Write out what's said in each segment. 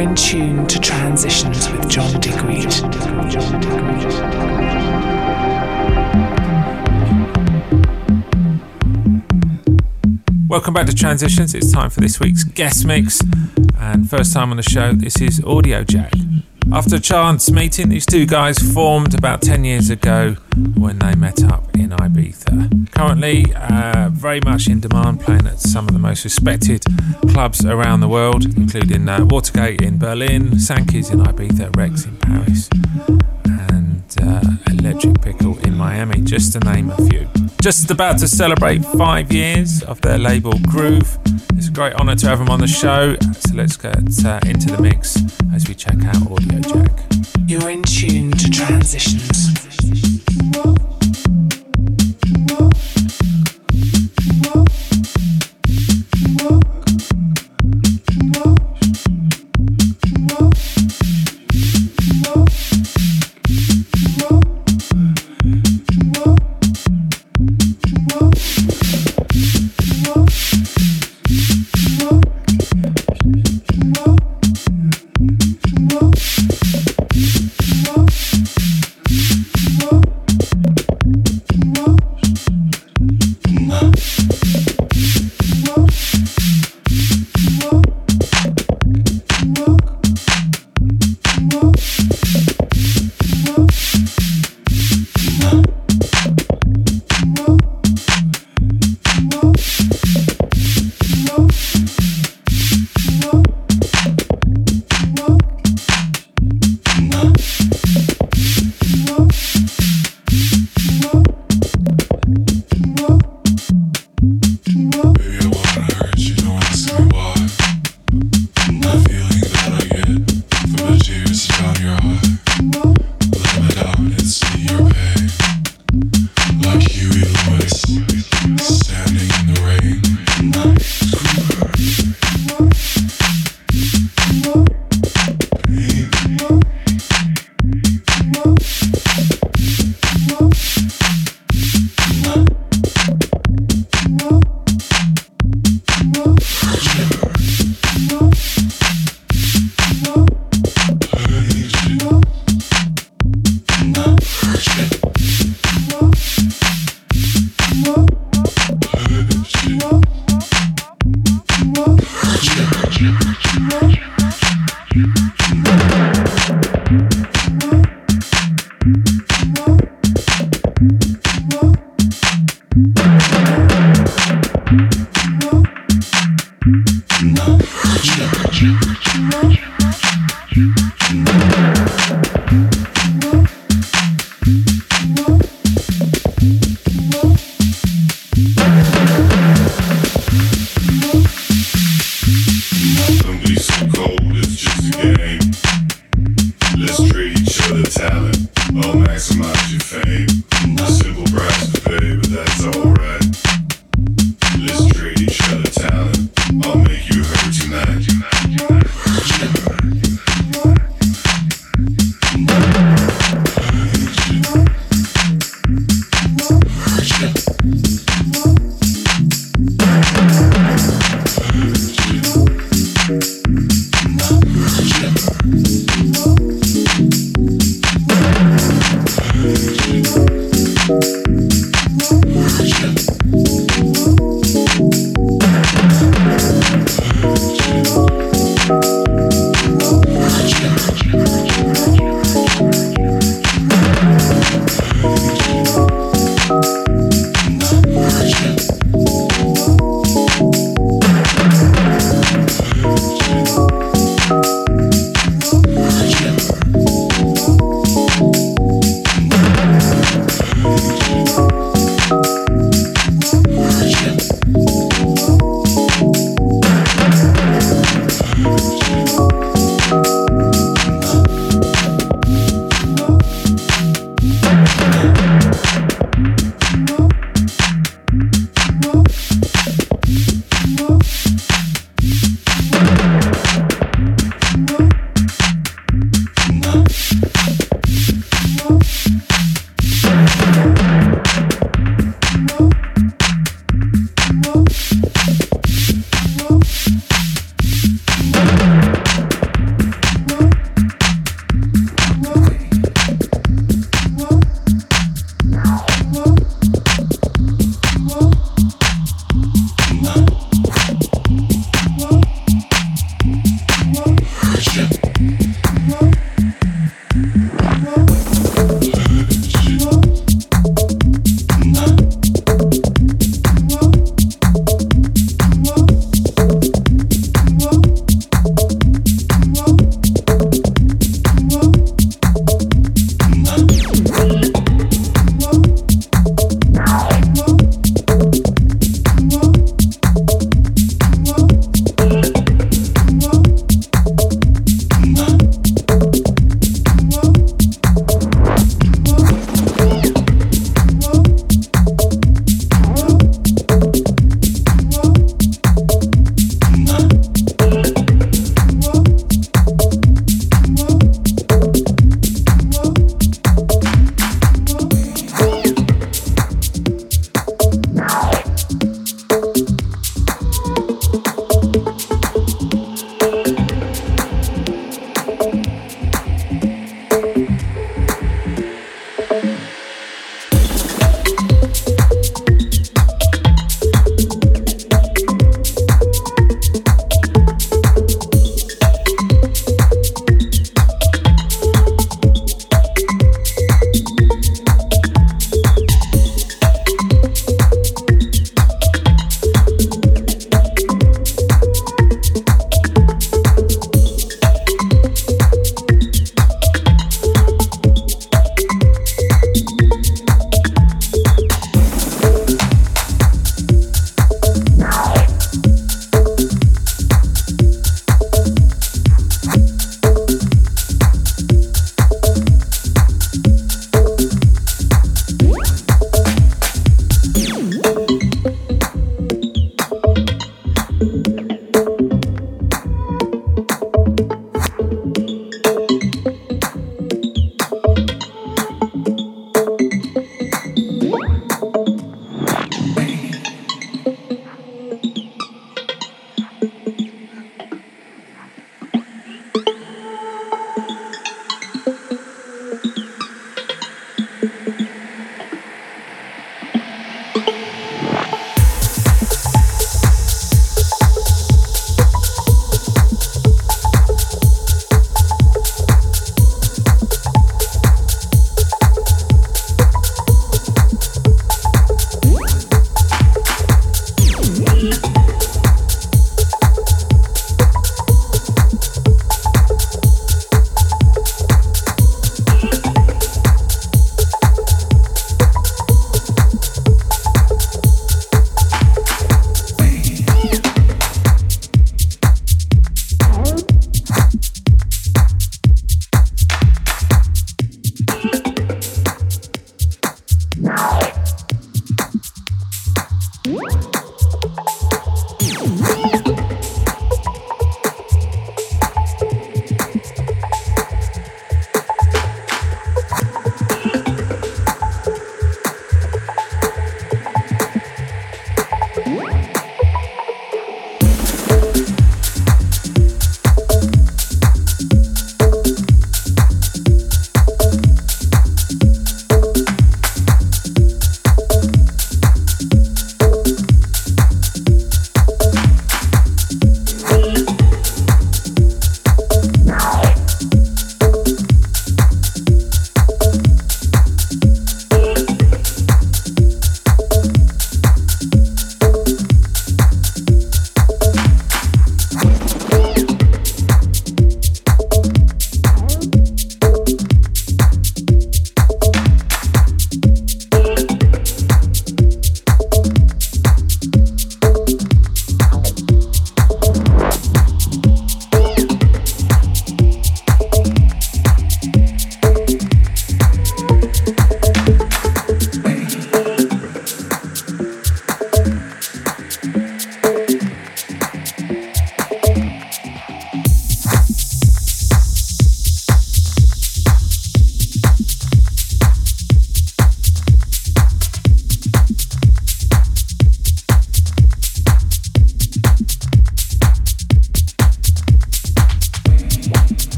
You're in tune to Transitions with John Digweed. Welcome back to Transitions. It's time for this week's guest mix. And first time on the show, this is Audiojack. After a chance meeting, these two guys formed about 10 years ago when they met up in Ibiza. Currently, uh, very much in demand, playing at some of the most respected clubs around the world, including uh, Watergate in Berlin, Sankey's in Ibiza, Rex in Paris, and uh, Electric Pickle in Miami, just to name a few. Just about to celebrate five years of their label Gruuv. It's a great honour to have them on the show, so let's get uh, into the mix as we check out Audiojack. You're in tune to Transitions.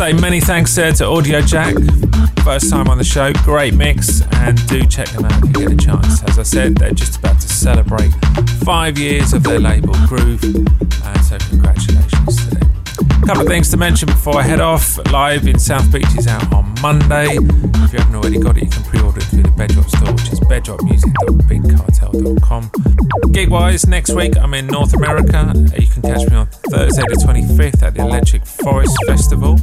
say many thanks there to Audiojack. First time on the show, great mix, and do check them out if you get a chance. As I said, they're just about to celebrate five years of their label Gruuv, and so congratulations to them. A couple of things to mention before I head off. Live in South Beach is out on Monday. If you haven't already got it, you can pre-order it through the Bedrock store, which is bedrockmusic.bigcartel.com. Gig-wise, next week I'm in North America. You can catch me on Thursday the 25th at the Electric Forest Festival.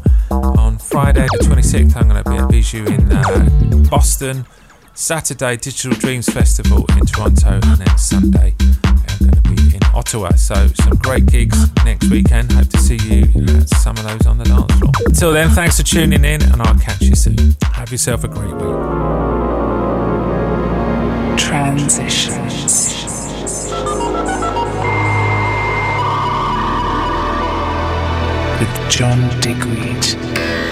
Friday the 26th, I'm going to be at Bijou in uh, Boston. Saturday, Digital Dreams Festival in Toronto, and then Sunday, I'm going to be in Ottawa. So, some great gigs next weekend. Hope to see you at some of those on the dance floor. Until then, thanks for tuning in, and I'll catch you soon. Have yourself a great week. Transitions. With John Digweed.